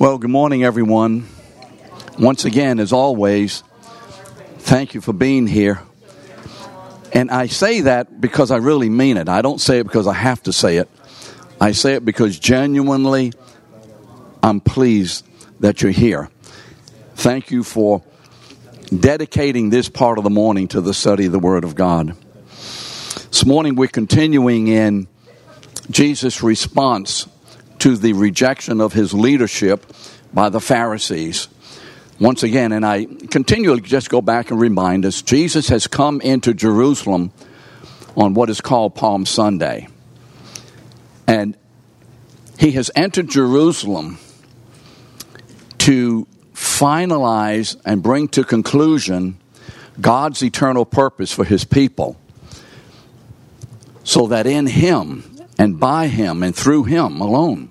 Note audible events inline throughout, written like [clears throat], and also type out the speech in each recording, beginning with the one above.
Well, good morning, everyone. Once again, as always, thank you for being here. And I say that because I really mean it. I don't say it because I have to say it. I say it because genuinely I'm pleased that you're here. Thank you for dedicating this part of the morning to the study of the Word of God. This morning we're continuing in Jesus' response to the rejection of his leadership by the Pharisees. Once again, and I continually just go back and remind us Jesus has come into Jerusalem on what is called Palm Sunday. And he has entered Jerusalem to finalize and bring to conclusion God's eternal purpose for his people. So that in him and by Him and through Him alone.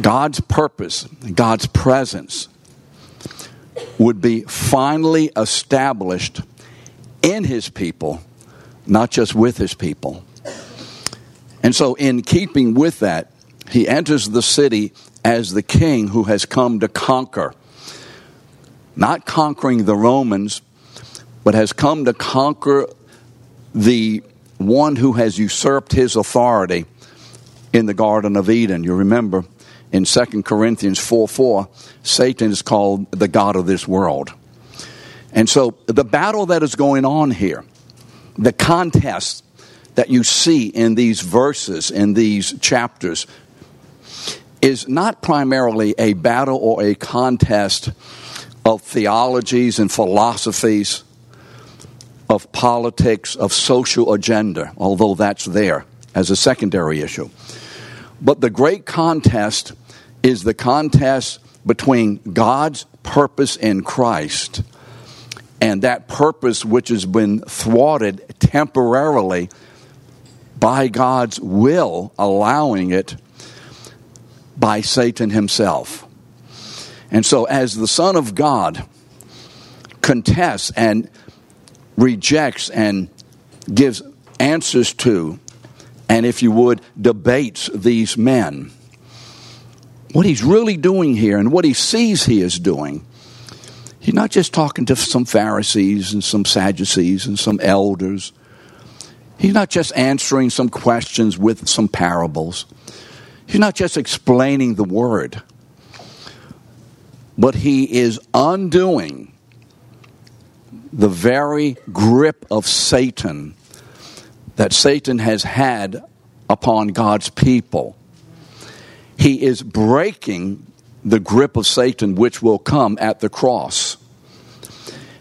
God's purpose, God's presence would be finally established in His people, not just with His people. And so, in keeping with that, He enters the city as the king who has come to conquer. Not conquering the Romans, but has come to conquer the one who has usurped his authority in the Garden of Eden. You remember in 2 Corinthians 4 4, Satan is called the God of this world. And so the battle that is going on here, the contest that you see in these verses, in these chapters, is not primarily a battle or a contest of theologies and philosophies of politics, of social agenda, although that's there as a secondary issue. But the great contest is the contest between God's purpose in Christ and that purpose which has been thwarted temporarily by God's will, allowing it by Satan himself. And so, as the Son of God contests and rejects and gives answers to, and if you would, debates these men. What he's really doing here and what he sees he is doing, he's not just talking to some Pharisees and some Sadducees and some elders. He's not just answering some questions with some parables. He's not just explaining the word, but he is undoing the very grip of Satan that Satan has had upon God's people. He is breaking the grip of Satan, which will come at the cross.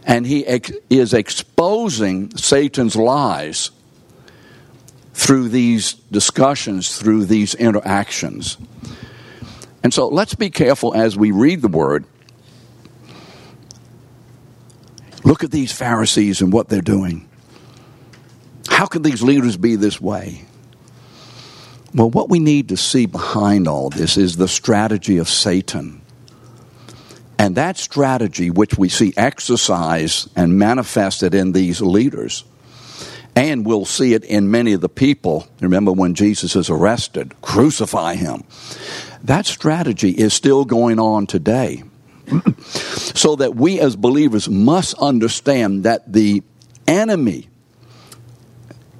And he ex- is exposing Satan's lies through these discussions, through these interactions. And so let's be careful as we read the word Look at these Pharisees and what they're doing. How can these leaders be this way? Well, what we need to see behind all this is the strategy of Satan. And that strategy, which we see exercised and manifested in these leaders, and we'll see it in many of the people. Remember when Jesus is arrested, crucify him. That strategy is still going on today. so that we as believers must understand that the enemy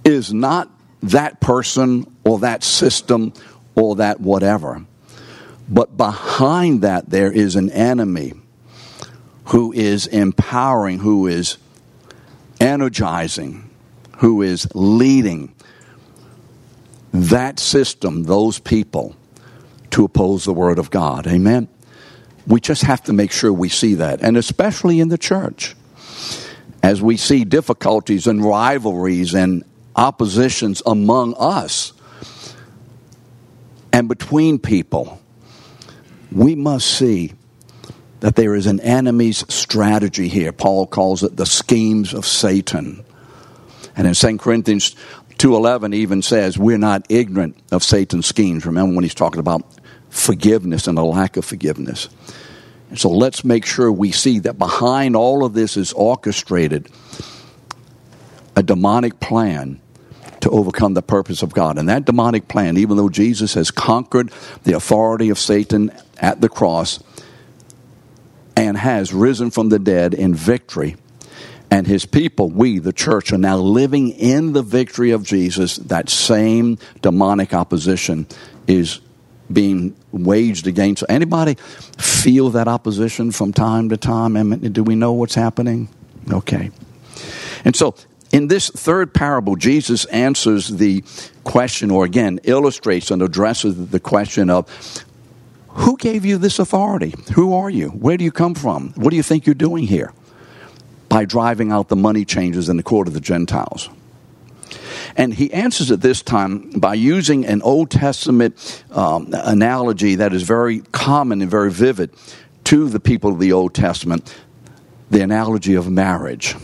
is not that person or that system or that whatever. But behind that, there is an enemy who is empowering, who is energizing, who is leading that system, those people, to oppose the Word of God. Amen? We just have to make sure we see that, and especially in the church. As we see difficulties and rivalries and oppositions among us and between people, we must see that there is an enemy's strategy here. Paul calls it the schemes of Satan. And in 2 Corinthians 2.11 even says, we're not ignorant of Satan's schemes. Remember when he's talking about forgiveness and a lack of forgiveness. And so let's make sure we see that behind all of this is orchestrated a demonic plan to overcome the purpose of God. And that demonic plan, even though Jesus has conquered the authority of Satan at the cross and has risen from the dead in victory, and his people, we, the church, are now living in the victory of Jesus, that same demonic opposition is being waged against. Anybody feel that opposition from time to time? Do we know what's happening? Okay. And so in this third parable, Jesus answers the question, or again, illustrates and addresses the question of who gave you this authority? Who are you? Where do you come from? What do you think you're doing here? By driving out the money changers in the court of the Gentiles. And he answers it this time by using an Old Testament um, analogy that is very common and very vivid to the people of the Old Testament the analogy of marriage.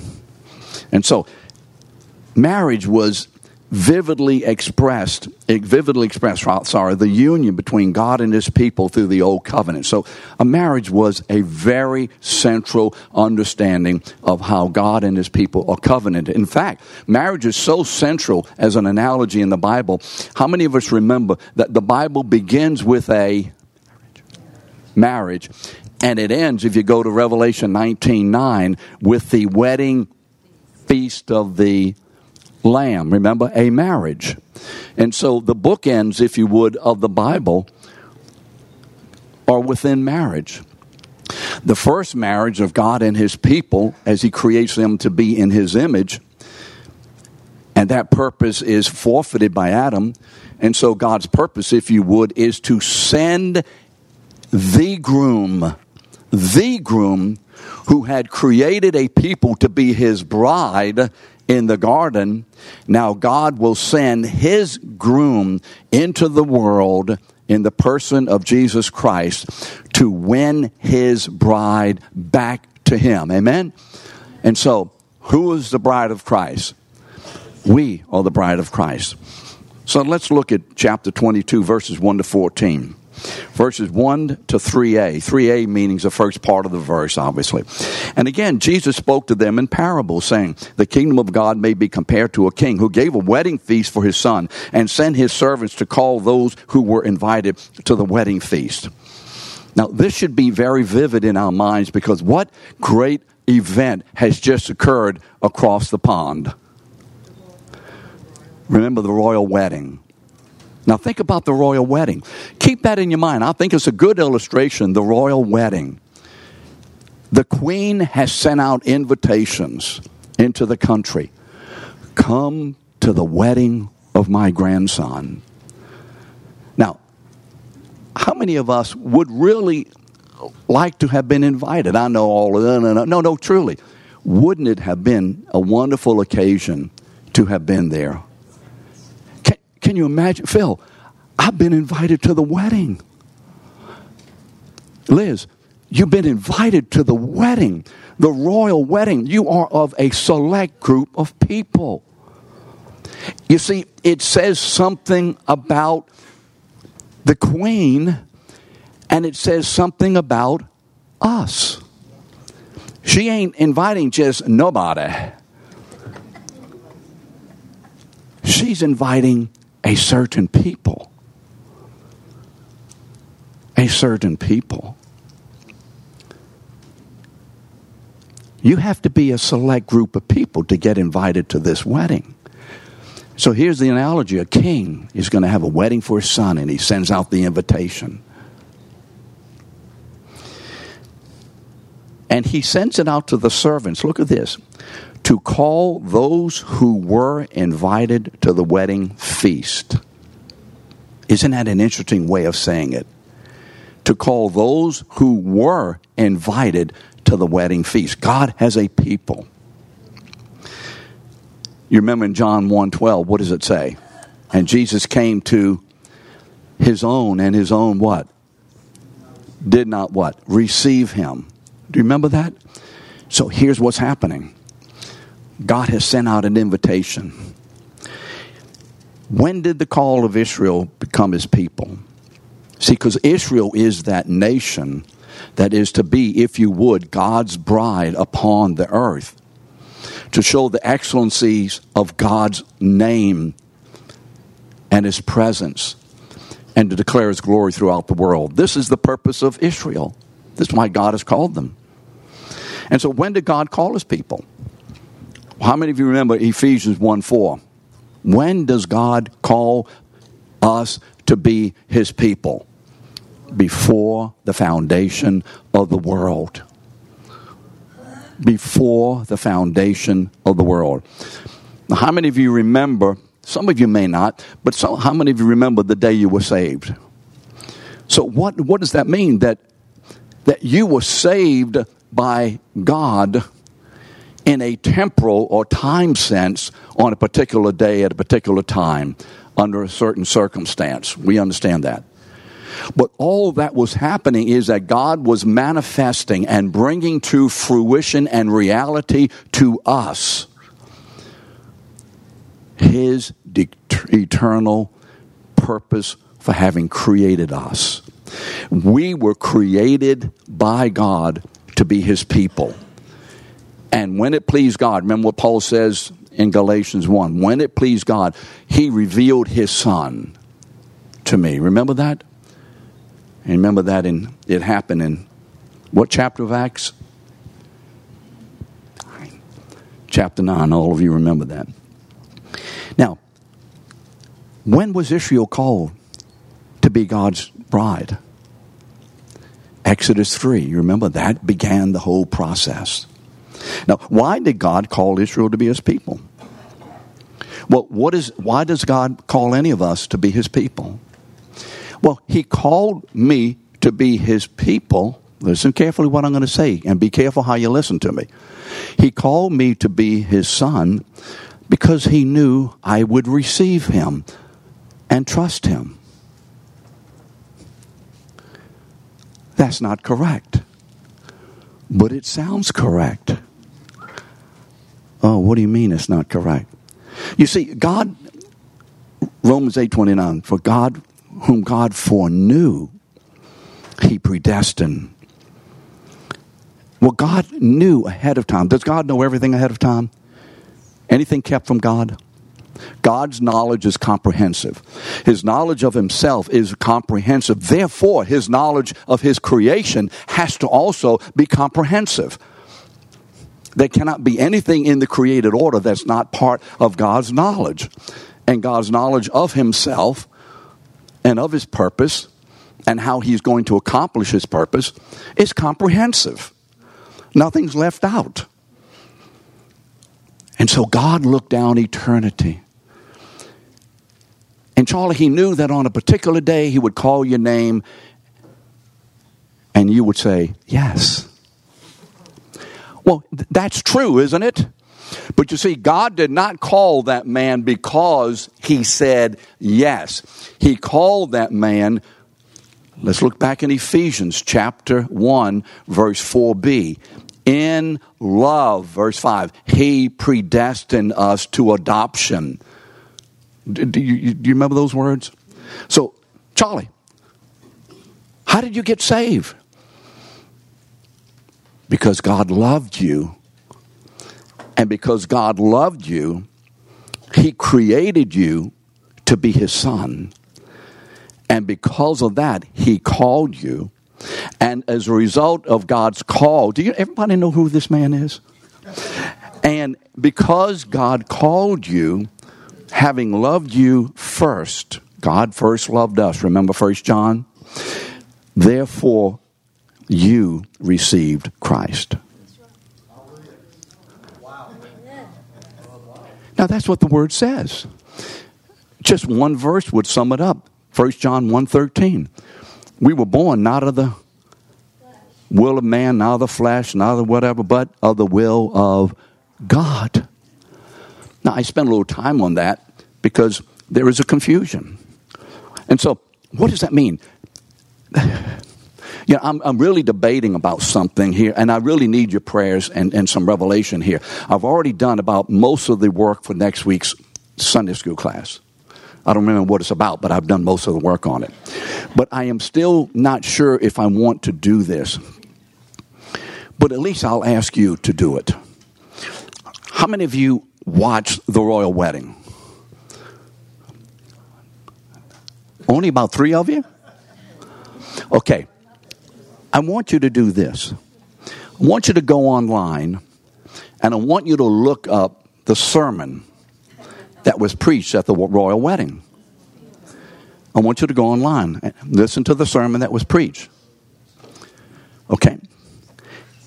And so, marriage was vividly expressed, vividly expressed, sorry, the union between God and his people through the old covenant. So a marriage was a very central understanding of how God and his people are covenanted. In fact, marriage is so central as an analogy in the Bible. How many of us remember that the Bible begins with a marriage and it ends if you go to Revelation 19:9 with the wedding feast of the lamb. Remember, a marriage. And so the bookends, if you would, of the Bible are within marriage. The first marriage of God and his people as he creates them to be in his image. And that purpose is forfeited by Adam. And so God's purpose, if you would, is to send the groom, the groom who had created a people to be his bride in the garden, now God will send his groom into the world in the person of Jesus Christ to win his bride back to him. Amen? And so, who is the bride of Christ? We are the bride of Christ. So let's look at chapter 22, verses 1 to 14 verses 1 to 3a. 3a means the first part of the verse, obviously. And again, Jesus spoke to them in parables, saying, The kingdom of God may be compared to a king who gave a wedding feast for his son and sent his servants to call those who were invited to the wedding feast. Now, this should be very vivid in our minds because what great event has just occurred across the pond? Remember the royal wedding. Now, think about the royal wedding. Keep that in your mind. I think it's a good illustration the royal wedding. The queen has sent out invitations into the country come to the wedding of my grandson. Now, how many of us would really like to have been invited? I know all of them. No, no, no, truly. Wouldn't it have been a wonderful occasion to have been there? Can you imagine? Phil, I've been invited to the wedding. Liz, you've been invited to the wedding, the royal wedding. You are of a select group of people. You see, it says something about the queen, and it says something about us. She ain't inviting just nobody. She's inviting a certain people. A certain people. You have to be a select group of people to get invited to this wedding. So here's the analogy a king is going to have a wedding for his son, and he sends out the invitation. And he sends it out to the servants. Look at this to call those who were invited to the wedding feast. Isn't that an interesting way of saying it? To call those who were invited to the wedding feast. God has a people. You remember in John 1:12, what does it say? And Jesus came to his own and his own what? Did not what? Receive him. Do you remember that? So here's what's happening. God has sent out an invitation. When did the call of Israel become his people? See, because Israel is that nation that is to be, if you would, God's bride upon the earth, to show the excellencies of God's name and his presence and to declare his glory throughout the world. This is the purpose of Israel. This is why God has called them. And so, when did God call his people? How many of you remember Ephesians 1 4? When does God call us to be his people? Before the foundation of the world. Before the foundation of the world. Now, how many of you remember? Some of you may not, but so, how many of you remember the day you were saved? So, what, what does that mean? That, that you were saved by God in a temporal or time sense on a particular day at a particular time under a certain circumstance. We understand that. But all that was happening is that God was manifesting and bringing to fruition and reality to us his de- eternal purpose for having created us. We were created by God to be his people. And when it pleased God, remember what Paul says in Galatians 1 when it pleased God, he revealed his son to me. Remember that? And remember that in it happened in what chapter of Acts? Chapter 9, all of you remember that. Now, when was Israel called to be God's bride? Exodus 3. You remember that began the whole process. Now, why did God call Israel to be his people? Well, what is, why does God call any of us to be his people? Well, he called me to be his people. Listen carefully what I'm going to say and be careful how you listen to me. He called me to be his son because he knew I would receive him and trust him. That's not correct. But it sounds correct. Oh, what do you mean it's not correct? You see, God, Romans 8 29, for God, whom God foreknew, he predestined. Well, God knew ahead of time. Does God know everything ahead of time? Anything kept from God? God's knowledge is comprehensive. His knowledge of himself is comprehensive. Therefore, his knowledge of his creation has to also be comprehensive. There cannot be anything in the created order that's not part of God's knowledge. And God's knowledge of himself and of his purpose and how he's going to accomplish his purpose is comprehensive. Nothing's left out. And so God looked down eternity. And Charlie, he knew that on a particular day he would call your name and you would say, Yes. Well, th- that's true, isn't it? But you see, God did not call that man because he said yes. He called that man, let's look back in Ephesians chapter 1, verse 4b. In love, verse 5, he predestined us to adoption. Do you, do you remember those words? So, Charlie, how did you get saved? Because God loved you. And because God loved you, He created you to be His Son. And because of that, He called you. And as a result of God's call, do you everybody know who this man is? And because God called you, having loved you first, God first loved us. Remember First John? Therefore, you received Christ. Now that's what the word says. Just one verse would sum it up. 1 John 1.13. We were born not of the will of man, not of the flesh, not of the whatever, but of the will of God. Now I spent a little time on that because there is a confusion. And so what does that mean? You know, I'm, I'm really debating about something here, and I really need your prayers and, and some revelation here. I've already done about most of the work for next week's Sunday school class. I don't remember what it's about, but I've done most of the work on it. But I am still not sure if I want to do this. But at least I'll ask you to do it. How many of you watched The Royal Wedding? Only about three of you? Okay. I want you to do this. I want you to go online and I want you to look up the sermon that was preached at the royal wedding. I want you to go online and listen to the sermon that was preached. Okay?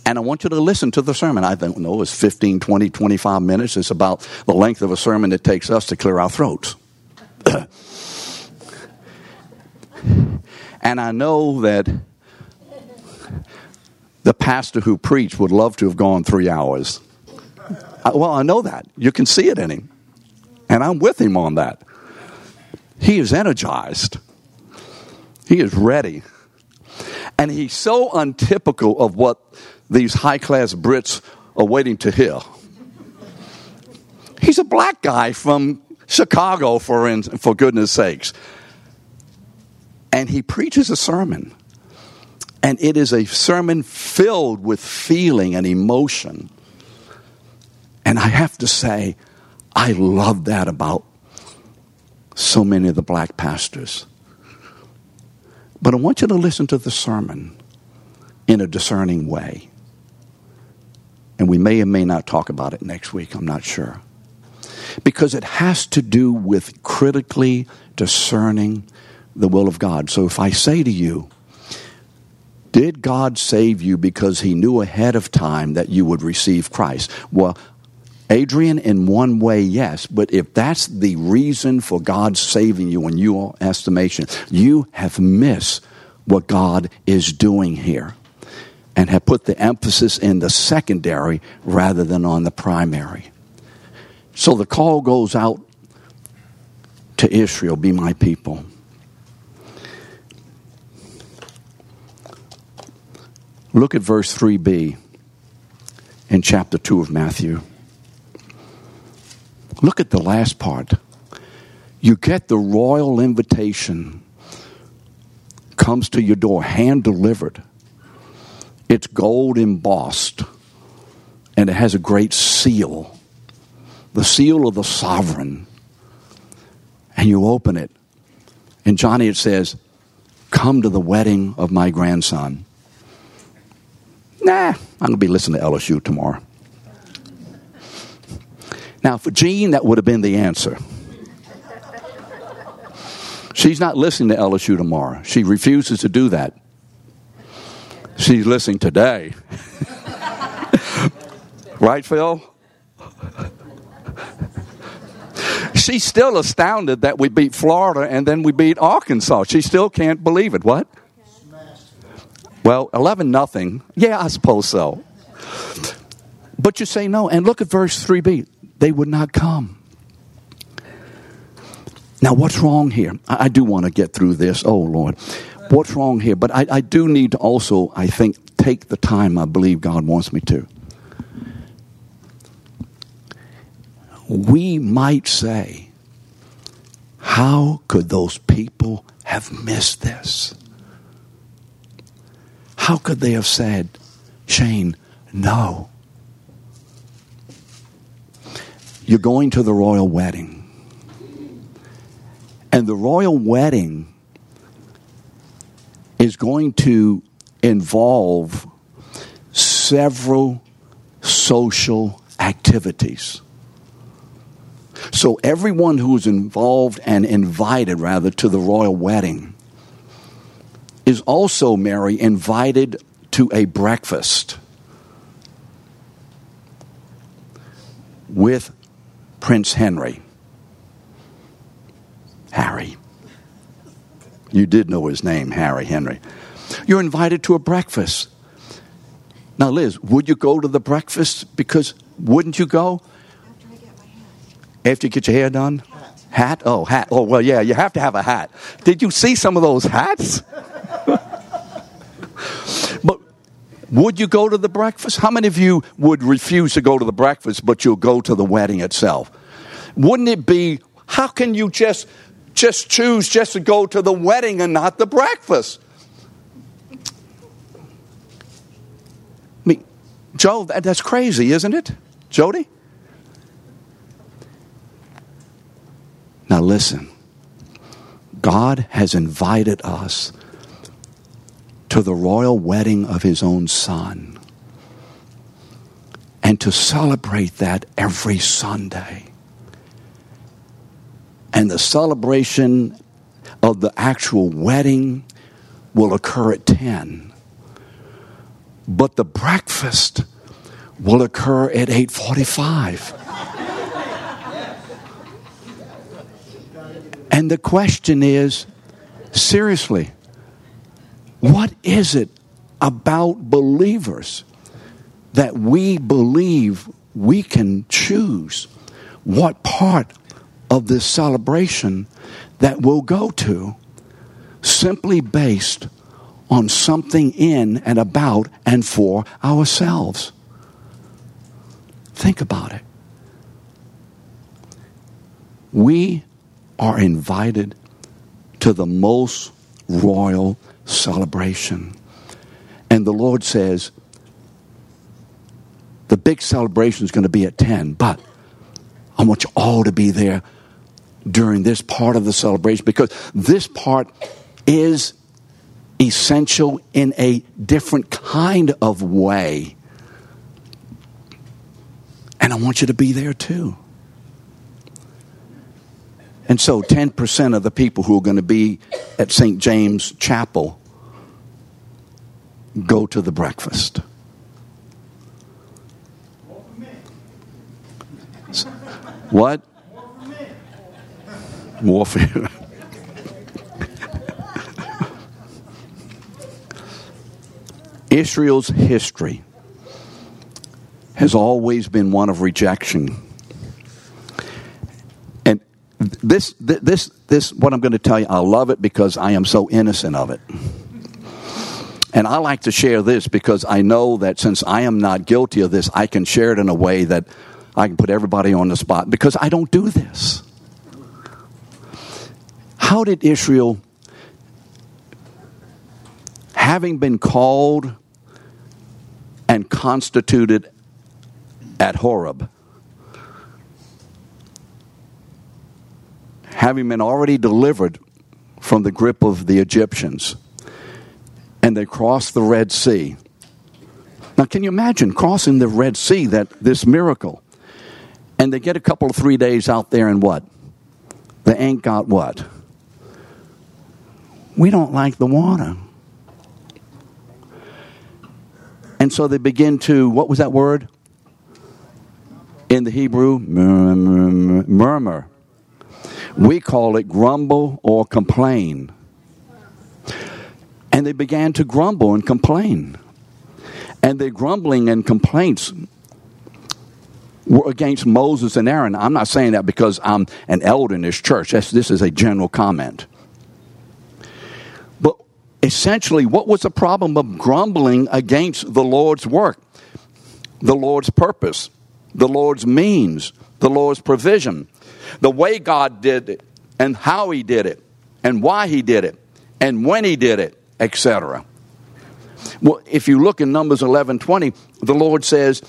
And I want you to listen to the sermon. I don't know, it's 15, 20, 25 minutes. It's about the length of a sermon it takes us to clear our throats. [clears throat] and I know that the pastor who preached would love to have gone three hours. Well, I know that. You can see it in him. And I'm with him on that. He is energized, he is ready. And he's so untypical of what these high class Brits are waiting to hear. He's a black guy from Chicago, for, in, for goodness sakes. And he preaches a sermon. And it is a sermon filled with feeling and emotion. And I have to say, I love that about so many of the black pastors. But I want you to listen to the sermon in a discerning way. And we may or may not talk about it next week, I'm not sure. Because it has to do with critically discerning the will of God. So if I say to you, did God save you because he knew ahead of time that you would receive Christ? Well, Adrian, in one way, yes, but if that's the reason for God saving you in your estimation, you have missed what God is doing here and have put the emphasis in the secondary rather than on the primary. So the call goes out to Israel be my people. Look at verse 3b in chapter 2 of Matthew. Look at the last part. You get the royal invitation, comes to your door, hand delivered. It's gold embossed, and it has a great seal the seal of the sovereign. And you open it, and Johnny, it says, Come to the wedding of my grandson. Nah, I'm going to be listening to LSU tomorrow. Now, for Jean, that would have been the answer. She's not listening to LSU tomorrow. She refuses to do that. She's listening today. [laughs] right, Phil? She's still astounded that we beat Florida and then we beat Arkansas. She still can't believe it. What? Well, 11 nothing. Yeah, I suppose so. But you say no. And look at verse 3b they would not come. Now, what's wrong here? I, do want to get through this. Oh, Lord. What's wrong here? But I, I do need to also, I think, take the time I believe God wants me to. We might say, how could those people have missed this? How could they have said, Shane, no? You're going to the royal wedding. And the royal wedding is going to involve several social activities. So, everyone who is involved and invited, rather, to the royal wedding is also, Mary, invited to a breakfast with Prince Henry. Harry. You did know his name, Harry Henry. You're invited to a breakfast. Now, Liz, would you go to the breakfast? Because wouldn't you go? After you get your hair done? Hat. hat? Oh, hat. Oh, well, yeah, you have to have a hat. Did you see some of those hats? But would you go to the breakfast? How many of you would refuse to go to the breakfast, but you'll go to the wedding itself? Wouldn't it be, how can you just, just choose just to go to the wedding and not the breakfast? I mean, Joe, that, that's crazy, isn't it? Jody? Now listen. God has invited us to the royal wedding of his own son and to celebrate that every Sunday. And the celebration of the actual wedding will occur at 10. But the breakfast will occur at 8:45. and the question is seriously, what is it about believers that we believe we can choose what part of this celebration that we'll go to simply based on something in and about and for ourselves. Think about it. We are invited to the most royal celebration. And the Lord says, the big celebration is going to be at 10, but I want you all to be there during this part of the celebration because this part is essential in a different kind of way. And I want you to be there too. And so 10% of the people who are going to be at St. James Chapel go to the breakfast. What? Warfare. Israel's history has always been one of rejection. This, this, this, what I'm going to tell you, I love it because I am so innocent of it. And I like to share this because I know that since I am not guilty of this, I can share it in a way that I can put everybody on the spot because I don't do this. How did Israel, having been called and constituted at Horeb, having been already delivered from the grip of the Egyptians, and they crossed the Red Sea. Now, can you imagine crossing the Red Sea, that this miracle? And they get a couple of three days out there, and what? They ain't got what? We don't like the water. And so they begin to, what was that word? In the Hebrew, murmur. We call it grumble or complain. And they began to grumble and complain. And their grumbling and complaints were against Moses and Aaron. I'm not saying that because I'm an elder in this church. this is a general comment. But essentially, what was the problem of grumbling against the Lord's work, the Lord's purpose, the Lord's means, the Lord's provision, the way God did it, and how He did it, and why He did it, and when He did it, etc. Well, if you look in Numbers 11 20, the Lord says,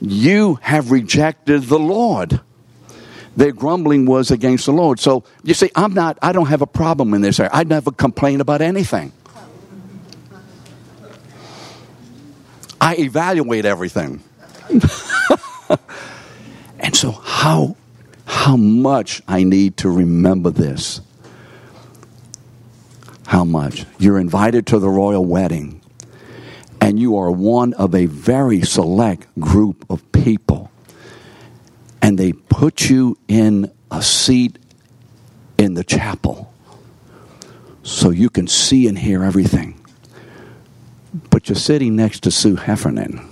You have rejected the Lord. Their grumbling was against the Lord. So you see, I'm not, I don't have a problem in this area. I never complain about anything. I evaluate everything. [laughs] and so how how much I need to remember this. How much? You're invited to the royal wedding, and you are one of a very select group of people. And they put you in a seat in the chapel so you can see and hear everything. But you're sitting next to Sue Heffernan.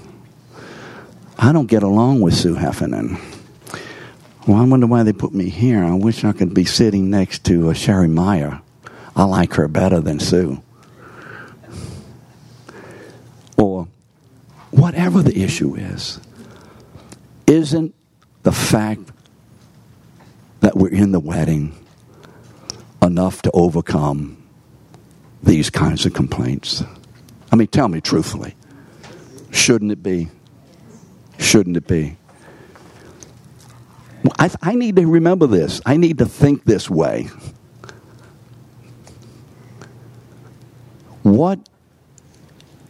I don't get along with Sue Heffernan. Well, I wonder why they put me here. I wish I could be sitting next to uh, Sherry Meyer. I like her better than Sue. Or whatever the issue is, isn't the fact that we're in the wedding enough to overcome these kinds of complaints? I mean, tell me truthfully. Shouldn't it be? Shouldn't it be? I, I need to remember this. I need to think this way. what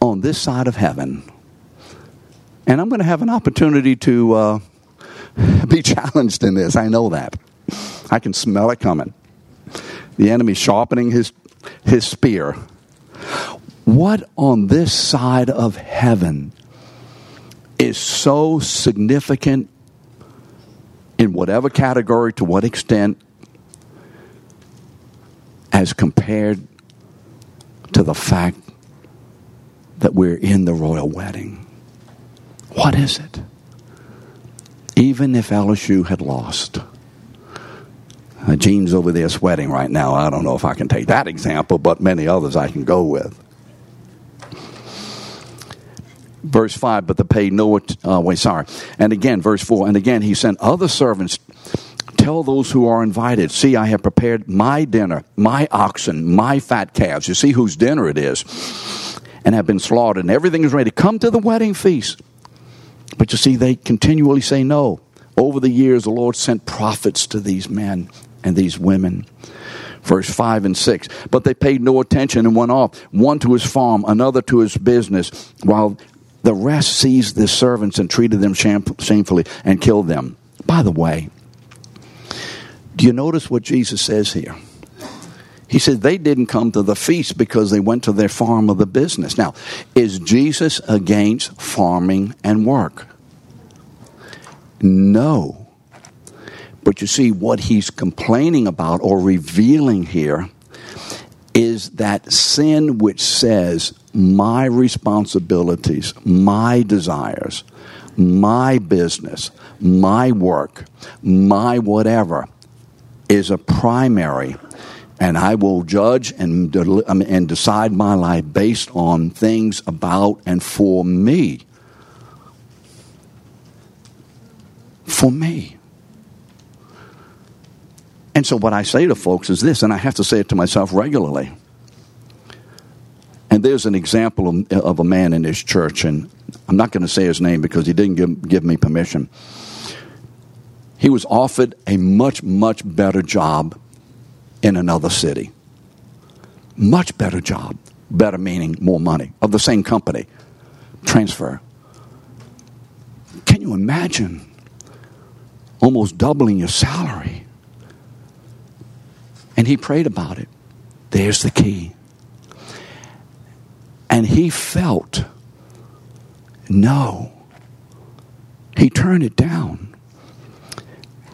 on this side of heaven, and I'm going to have an opportunity to uh, [laughs] be challenged in this. I know that. I can smell it coming. The enemy sharpening his, his spear. What on this side of heaven is so significant in whatever category, to what extent, as compared to the fact that we're in the royal wedding? What is it? Even if LSU had lost, uh, Jean's over there sweating right now. I don't know if I can take that example, but many others I can go with. Verse 5, but the paid no, uh, wait, sorry. And again, verse 4, and again, he sent other servants tell those who are invited, see, I have prepared my dinner, my oxen, my fat calves. You see whose dinner it is, and have been slaughtered, and everything is ready. Come to the wedding feast. But you see, they continually say no. Over the years, the Lord sent prophets to these men and these women. Verse 5 and 6. But they paid no attention and went off, one to his farm, another to his business, while the rest seized the servants and treated them shamefully and killed them. By the way, do you notice what Jesus says here? He said they didn't come to the feast because they went to their farm of the business. Now, is Jesus against farming and work? No. But you see, what he's complaining about or revealing here is that sin which says, my responsibilities, my desires, my business, my work, my whatever is a primary, and I will judge and, and decide my life based on things about and for me. For me. And so, what I say to folks is this, and I have to say it to myself regularly. And there's an example of, of a man in this church, and I'm not going to say his name because he didn't give, give me permission. He was offered a much, much better job in another city. Much better job. Better meaning more money of the same company. Transfer. Can you imagine almost doubling your salary? And he prayed about it. There's the key. And he felt no. He turned it down.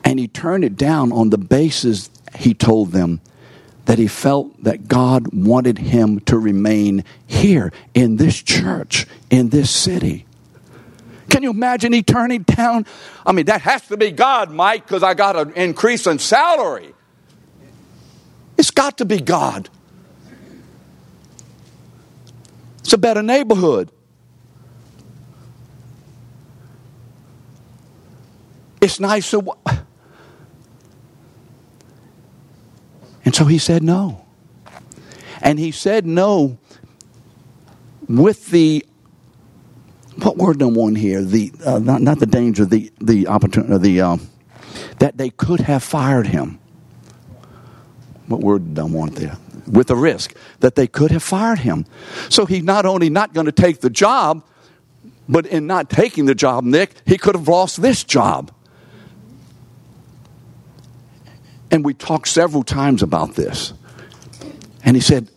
And he turned it down on the basis, he told them, that he felt that God wanted him to remain here in this church, in this city. Can you imagine he down? I mean, that has to be God, Mike, because I got an increase in salary. It's got to be God. It's a better neighborhood. It's nicer. And so he said no. And he said no with the what word do I want here? The uh, not, not the danger, the the opportunity, the uh, that they could have fired him what word did I want there? With the risk that they could have fired him. So he's not only not going to take the job, but in not taking the job, Nick, he could have lost this job. And we talked several times about this. And he said,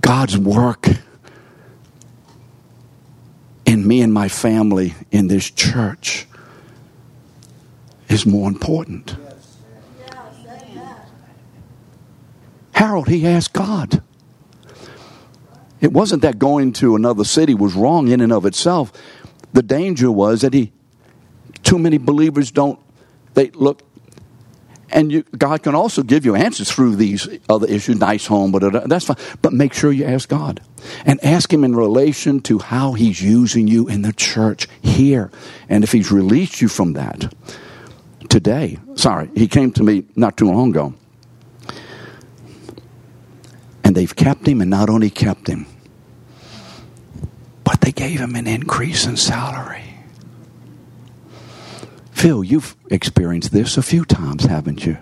God's work in me and my family in this church is more important. Harold, he asked God. It wasn't that going to another city was wrong in and of itself. The danger was that he, too many believers don't, they look, and you, God can also give you answers through these other issues, nice home, but uh, that's fine. But make sure you ask God and ask Him in relation to how He's using you in the church here. And if He's released you from that today, sorry, He came to me not too long ago and they've kept him, and not only kept him, but they gave him an increase in salary. Phil, you've experienced this a few times, haven't you?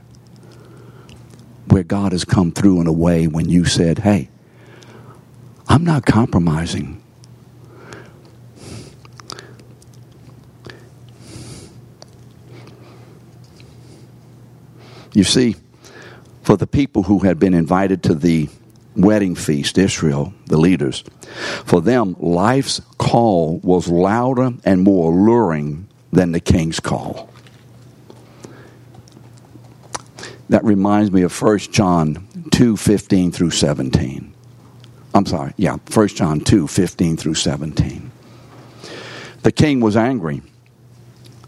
where God has come through in a way when you said, Hey, I'm not compromising. You see, for the people who had been invited to the wedding feast, Israel, the leaders, for them, life's call was louder and more alluring than the king's call. That reminds me of 1 John 2 15 through 17. I'm sorry, yeah, 1 John 2 15 through 17. The king was angry.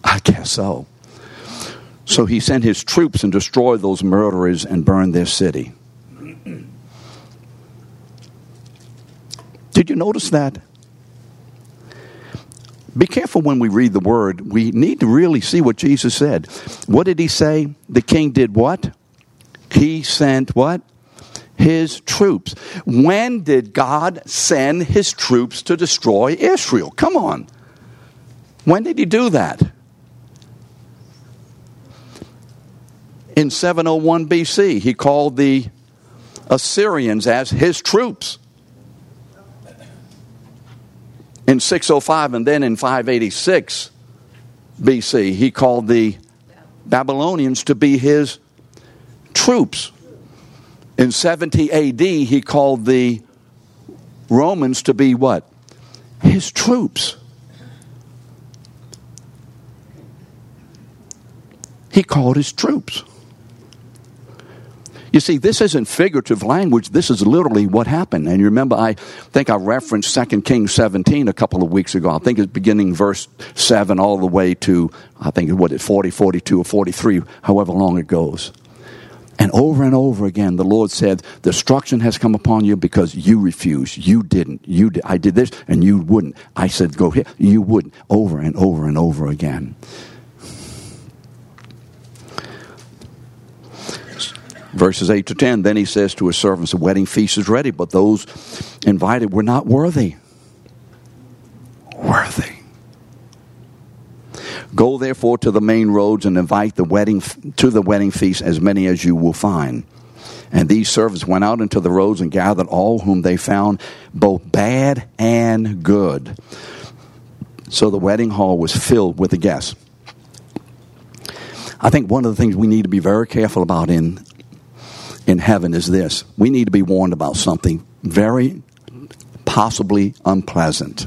I guess so. So he sent his troops and destroyed those murderers and burned their city. Did you notice that? Be careful when we read the word. We need to really see what Jesus said. What did he say? The king did what? He sent what? His troops. When did God send his troops to destroy Israel? Come on. When did he do that? In 701 BC, he called the Assyrians as his troops in 605 and then in 586 BC, he called the Babylonians to be his troops. In 70 AD, he called the Romans to be what? His troops. He called his troops. You see, this isn't figurative language. This is literally what happened. And you remember, I think I referenced 2 Kings 17 a couple of weeks ago. I think it's beginning verse 7 all the way to, I think, what it 40, 42, or 43, however long it goes. And over and over again, the Lord said, Destruction has come upon you because you refused. You didn't. You did. I did this and you wouldn't. I said, Go here. You wouldn't. Over and over and over again. Verses 8 to 10. Then he says to his servants, The wedding feast is ready, but those invited were not worthy. Worthy. Go therefore to the main roads and invite the wedding to the wedding feast as many as you will find. And these servants went out into the roads and gathered all whom they found, both bad and good. So the wedding hall was filled with the guests. I think one of the things we need to be very careful about in in heaven is this we need to be warned about something very possibly unpleasant.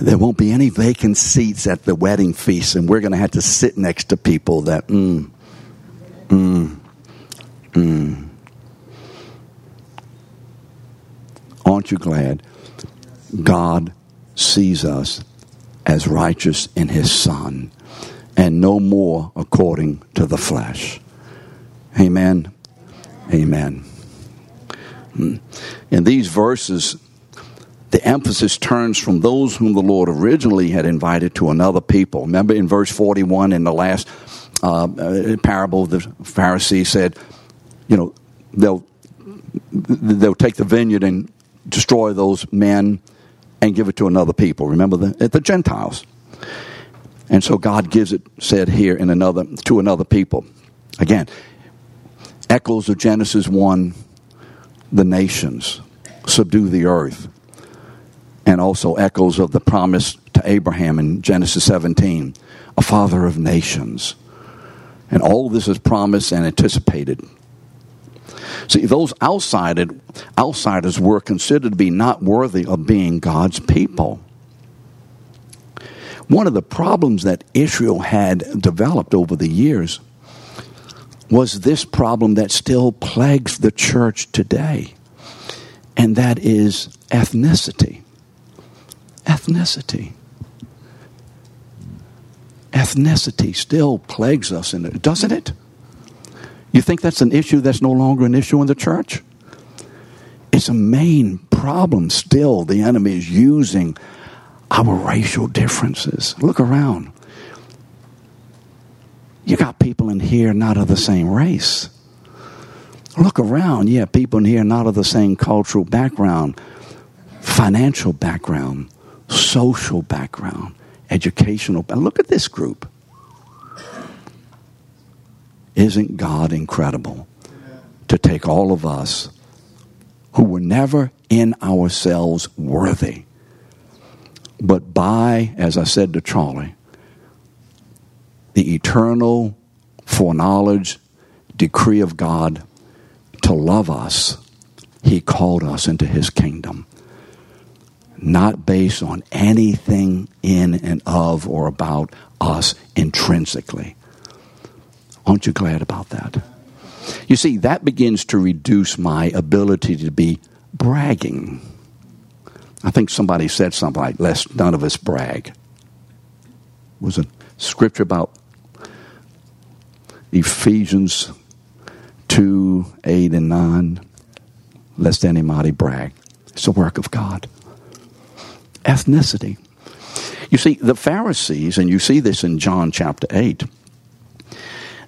There won't be any vacant seats at the wedding feast, and we're going to have to sit next to people that, mm, mm, mm. Aren't you glad? God sees us as righteous in His Son and no more according to the flesh. Amen. Amen. Hmm. In these verses, the emphasis turns from those whom the Lord originally had invited to another people. Remember in verse 41 in the last uh, uh parable, the Pharisee said, you know, they'll, they'll take the vineyard and destroy those men and give it to another people. Remember the, the Gentiles. And so God gives it, said here, in another to another people. Again, echoes of Genesis 1 the nations, subdue the earth, and also echoes of the promise to Abraham in Genesis 17, a father of nations. And all this is promised and anticipated. See, those outsided, outsiders were considered to be not worthy of being God's people. One of the problems that Israel had developed over the years was this problem that still plagues the church today, and that is ethnicity. Ethnicity. Ethnicity still plagues us, in it, doesn't it? You think that's an issue that's no longer an issue in the church? It's a main problem still. The enemy is using our racial differences. Look around. You got people in here not of the same race. Look around. Yeah, people in here not of the same cultural background, financial background, social background, educational. And look at this group. Isn't God incredible to take all of us who were never in ourselves worthy, but by, as I said to Charlie, the eternal foreknowledge, decree of God to love us, He called us into His kingdom. Not based on anything in and of or about us intrinsically. Aren't you glad about that? You see, that begins to reduce my ability to be bragging. I think somebody said something like, Lest none of us brag. It was a scripture about Ephesians 2 8 and 9. Lest anybody brag. It's a work of God. Ethnicity. You see, the Pharisees, and you see this in John chapter 8,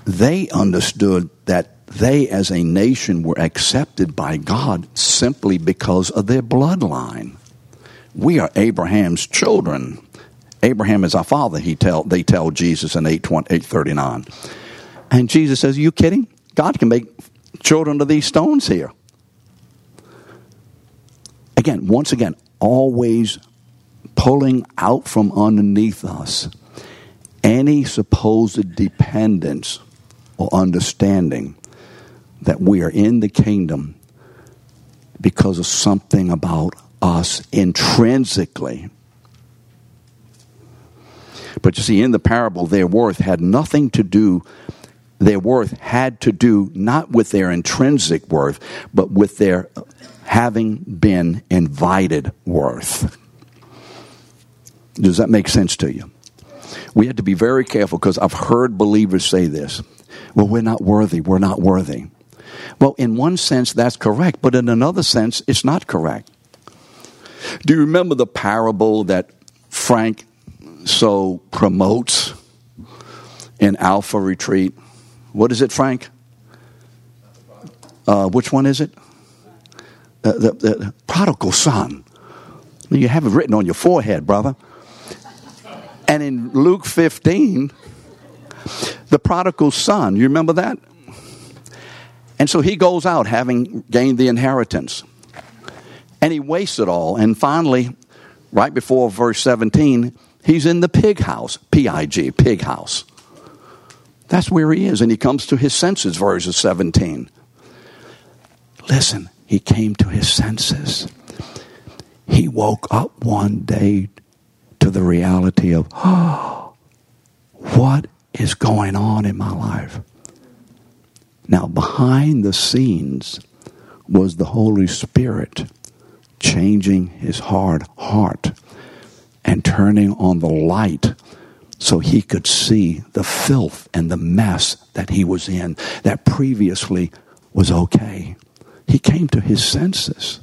they understood that they as a nation were accepted by God simply because of their bloodline. We are Abraham's children. Abraham is our father, he tell, they tell Jesus in 8, 839. And Jesus says, Are you kidding? God can make children of these stones here. Again, once again, always pulling out from underneath us any supposed dependence or understanding that we are in the kingdom because of something about us intrinsically. But you see, in the parable, their worth had nothing to do, their worth had to do not with their intrinsic worth, but with their having been invited worth. Does that make sense to you? We had to be very careful because I've heard believers say this. Well, we're not worthy. We're not worthy. Well, in one sense, that's correct, but in another sense, it's not correct. Do you remember the parable that Frank so promotes in Alpha Retreat? What is it, Frank? Uh, which one is it? Uh, the, the prodigal son. You have it written on your forehead, brother. And in Luke 15, the prodigal son, you remember that? And so he goes out having gained the inheritance. And he wastes it all. And finally, right before verse 17, he's in the pig house, P I G, pig house. That's where he is. And he comes to his senses, verse 17. Listen, he came to his senses. He woke up one day to the reality of, oh, [gasps] what is going on in my life? Now, behind the scenes was the Holy Spirit changing his hard heart and turning on the light so he could see the filth and the mess that he was in that previously was okay. He came to his senses.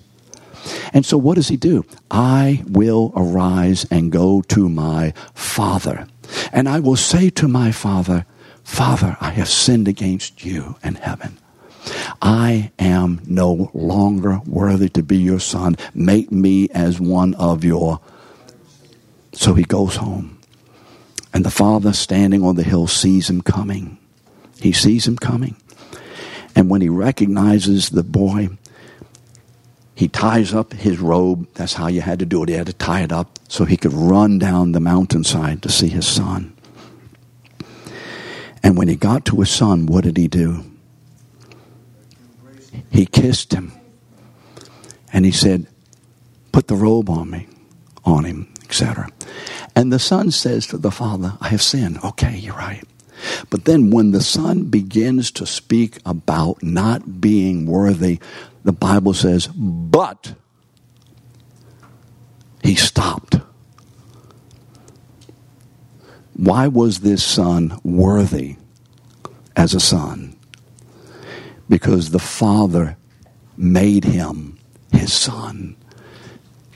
And so, what does he do? I will arise and go to my father. And I will say to my father, Father, I have sinned against you and heaven. I am no longer worthy to be your son. Make me as one of your. So he goes home. And the father standing on the hill sees him coming. He sees him coming. And when he recognizes the boy, he ties up his robe. That's how you had to do it. He had to tie it up so he could run down the mountainside to see his son. And when he got to his son, what did he do? He kissed him. And he said, Put the robe on me, on him, etc. And the son says to the father, I have sinned. Okay, you're right. But then when the son begins to speak about not being worthy, the Bible says, but he stopped. Why was this son worthy as a son? Because the father made him his son.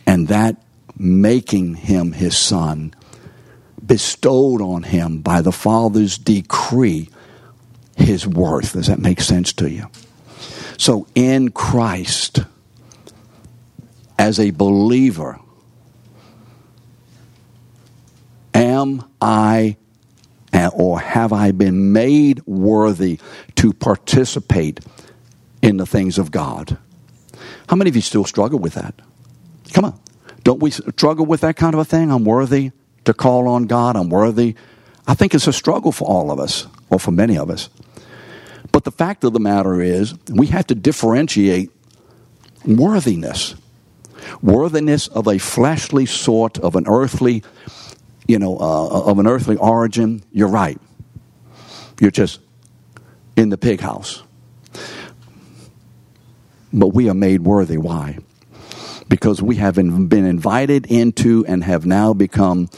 And that making him his son bestowed on him by the father's decree his worth. Does that make sense to you? So in Christ, as a believer, am I or have I been made worthy to participate in the things of God? How many of you still struggle with that? Come on. Don't we struggle with that kind of a thing? I'm worthy to call on God. I'm worthy. I think it's a struggle for all of us, or for many of us. But the fact of the matter is, we have to differentiate worthiness. Worthiness of a fleshly sort, of an earthly, you know, uh, of an earthly origin. You're right. You're just in the pig house. But we are made worthy. Why? Because we have been invited into and have now become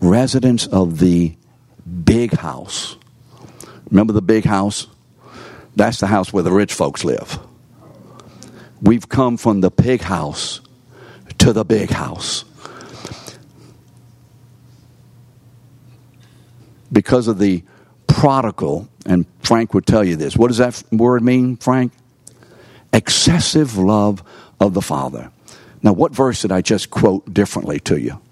residents of the big house. Remember the big house? That's the house where the rich folks live. We've come from the pig house to the big house. Because of the prodigal, and Frank would tell you this. What does that word mean, Frank? Excessive love of the Father. Now, what verse did I just quote differently to you?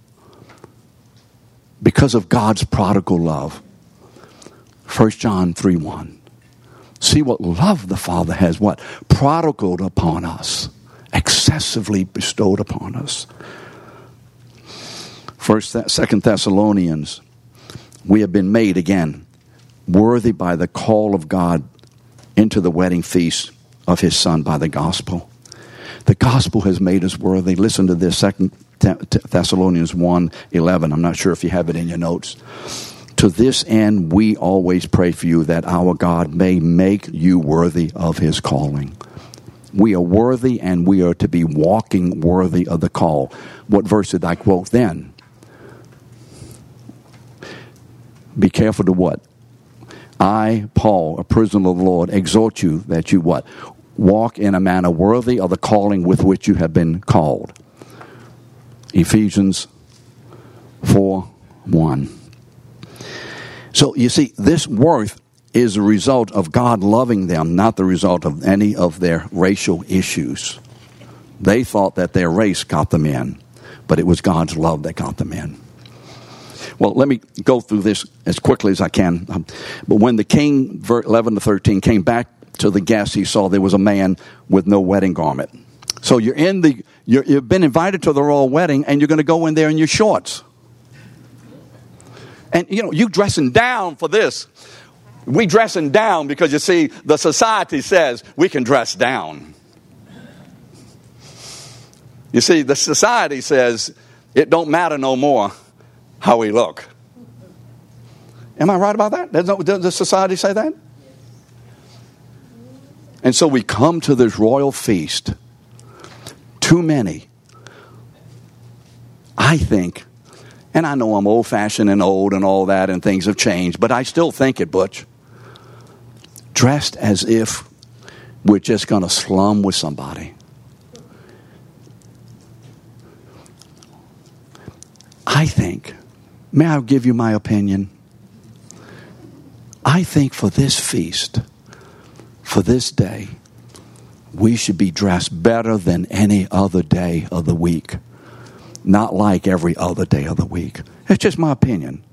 Because of God's prodigal love. 1 John 3 1. See what love the Father has, what? Prodigaled upon us, excessively bestowed upon us. First, Second Thessalonians, we have been made again worthy by the call of God into the wedding feast of His Son by the gospel. The gospel has made us worthy. Listen to this, Second Thessalonians 1 11. I'm not sure if you have it in your notes. To this end, we always pray for you that our God may make you worthy of his calling. We are worthy and we are to be walking worthy of the call. What verse did I quote then? Be careful to what? I, Paul, a prisoner of the Lord, exhort you that you what? Walk in a manner worthy of the calling with which you have been called. Ephesians 4 1. So you see, this worth is a result of God loving them, not the result of any of their racial issues. They thought that their race got them in, but it was God's love that got them in. Well, let me go through this as quickly as I can. Um, but when the king, 11 to 13, came back to the guests, he saw there was a man with no wedding garment. So you're in the, you have been invited to the royal wedding, and you're going to go in there in your shorts. And you know, you dressing down for this. We dressing down because you see, the society says we can dress down. You see, the society says it don't matter no more how we look. Am I right about that? Does the society say that? And so we come to this royal feast. Too many, I think, and I know I'm old fashioned and old and all that, and things have changed, but I still think it, Butch. Dressed as if we're just going to slum with somebody. I think, may I give you my opinion? I think for this feast, for this day, we should be dressed better than any other day of the week not like every other day of the week. It's just my opinion.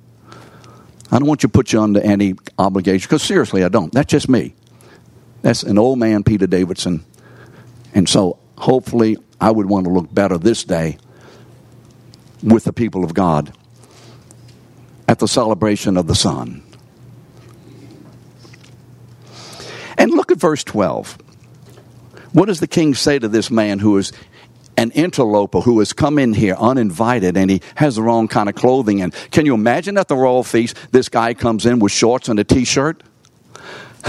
I don't want you to put you under any obligation because seriously, I don't. That's just me. That's an old man, Peter Davidson. And so hopefully, I would want to look better this day with the people of God at the celebration of the Son. And look at verse 12. What does the king say to this man who is an interloper who has come in here uninvited and he has the wrong kind of clothing. And can you imagine at the royal feast, this guy comes in with shorts and a t shirt? [laughs]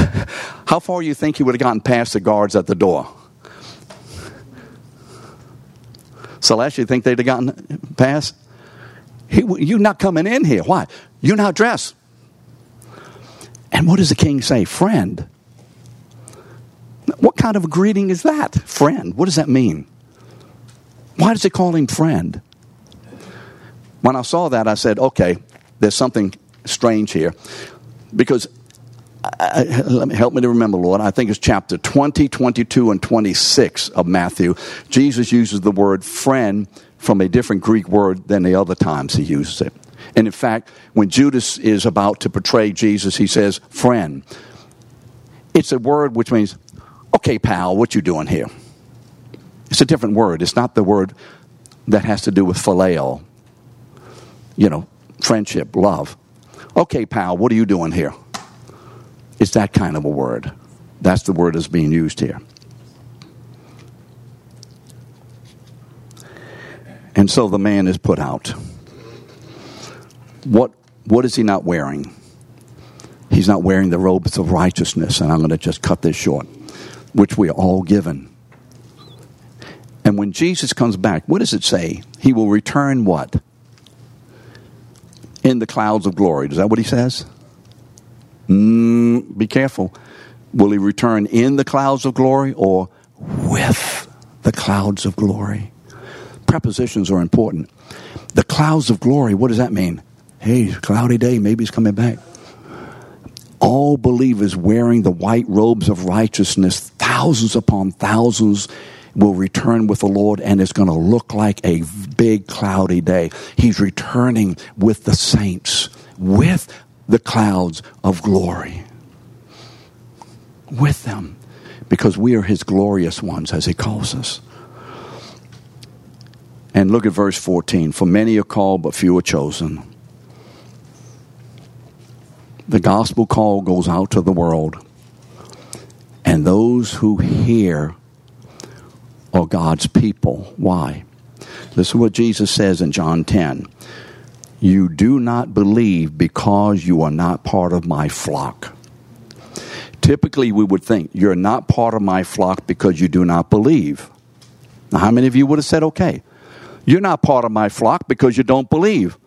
How far do you think he would have gotten past the guards at the door? Celeste, you think they'd have gotten past? He, you're not coming in here. Why? You're not dressed. And what does the king say? Friend. What kind of a greeting is that? Friend. What does that mean? Why does he call him friend? When I saw that, I said, okay, there's something strange here. Because, I, let me, help me to remember, Lord, I think it's chapter 20, 22, and 26 of Matthew. Jesus uses the word friend from a different Greek word than the other times he uses it. And in fact, when Judas is about to betray Jesus, he says, friend. It's a word which means, okay, pal, what you doing here? It's a different word. It's not the word that has to do with phileo, you know, friendship, love. Okay, pal, what are you doing here? It's that kind of a word. That's the word that's being used here. And so the man is put out. What, what is he not wearing? He's not wearing the robes of righteousness, and I'm going to just cut this short, which we are all given. And when Jesus comes back, what does it say? He will return what? In the clouds of glory. Is that what he says? Mm, be careful. Will he return in the clouds of glory or with the clouds of glory? Prepositions are important. The clouds of glory, what does that mean? Hey, cloudy day, maybe he's coming back. All believers wearing the white robes of righteousness, thousands upon thousands will return with the Lord and it's going to look like a big cloudy day. He's returning with the saints, with the clouds of glory. With them, because we are his glorious ones, as he calls us. And look at verse 14. For many are called, but few are chosen. The gospel call goes out to the world. And those who hear are God's people. Why? Is what Jesus says in John 10. You do not believe because you are not part of my flock. Typically, we would think you're not part of my flock because you do not believe. Now, how many of you would have said, okay, you're not part of my flock because you don't believe?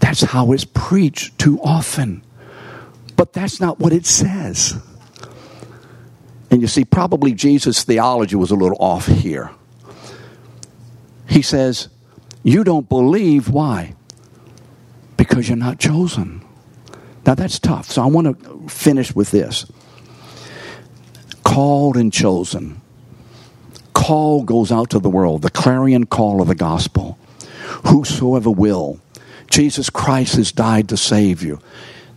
That's how it's preached too often. But that's not what it says. And you see, probably Jesus' theology was a little off here. He says, You don't believe. Why? Because you're not chosen. Now that's tough. So I want to finish with this called and chosen. Call goes out to the world, the clarion call of the gospel. Whosoever will. Jesus Christ has died to save you.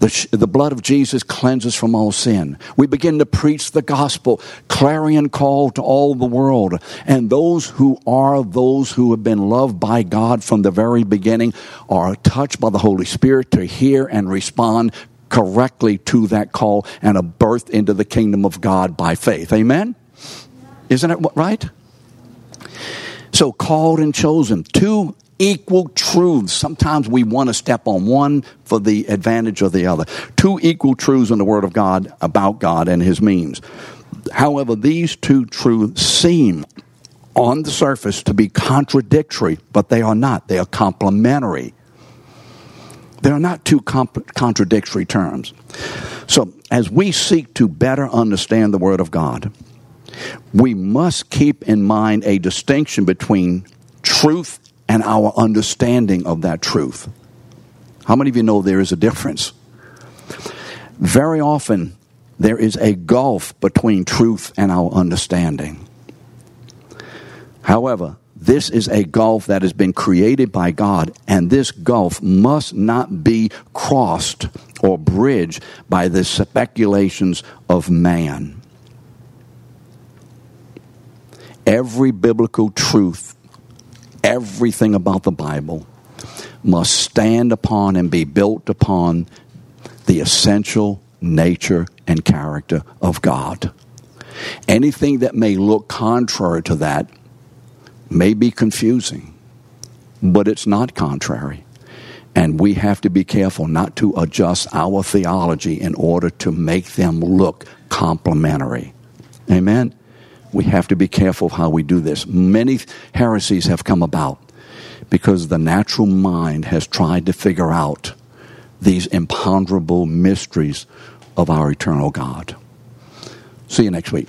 The, the blood of Jesus cleanses from all sin. We begin to preach the gospel, clarion call to all the world. And those who are those who have been loved by God from the very beginning are touched by the Holy Spirit to hear and respond correctly to that call and a birth into the kingdom of God by faith. Amen? Isn't it right? So called and chosen. Two equal truths. Sometimes we want to step on one for the advantage of the other. Two equal truths in the Word of God about God and His means. However, these two truths seem on the surface to be contradictory, but they are not. They are complementary. They are not two comp- contradictory terms. So, as we seek to better understand the Word of God, we must keep in mind a distinction between truth and our understanding of that truth. How many of you know there is a difference? Very often, there is a gulf between truth and our understanding. However, this is a gulf that has been created by God, and this gulf must not be crossed or bridged by the speculations of man. Every biblical truth everything about the Bible must stand upon and be built upon the essential nature and character of God. Anything that may look contrary to that may be confusing, but it's not contrary. And we have to be careful not to adjust our theology in order to make them look complementary. Amen? We have to be careful how we do this. Many heresies have come about because the natural mind has tried to figure out these imponderable mysteries of our eternal God. See you next week.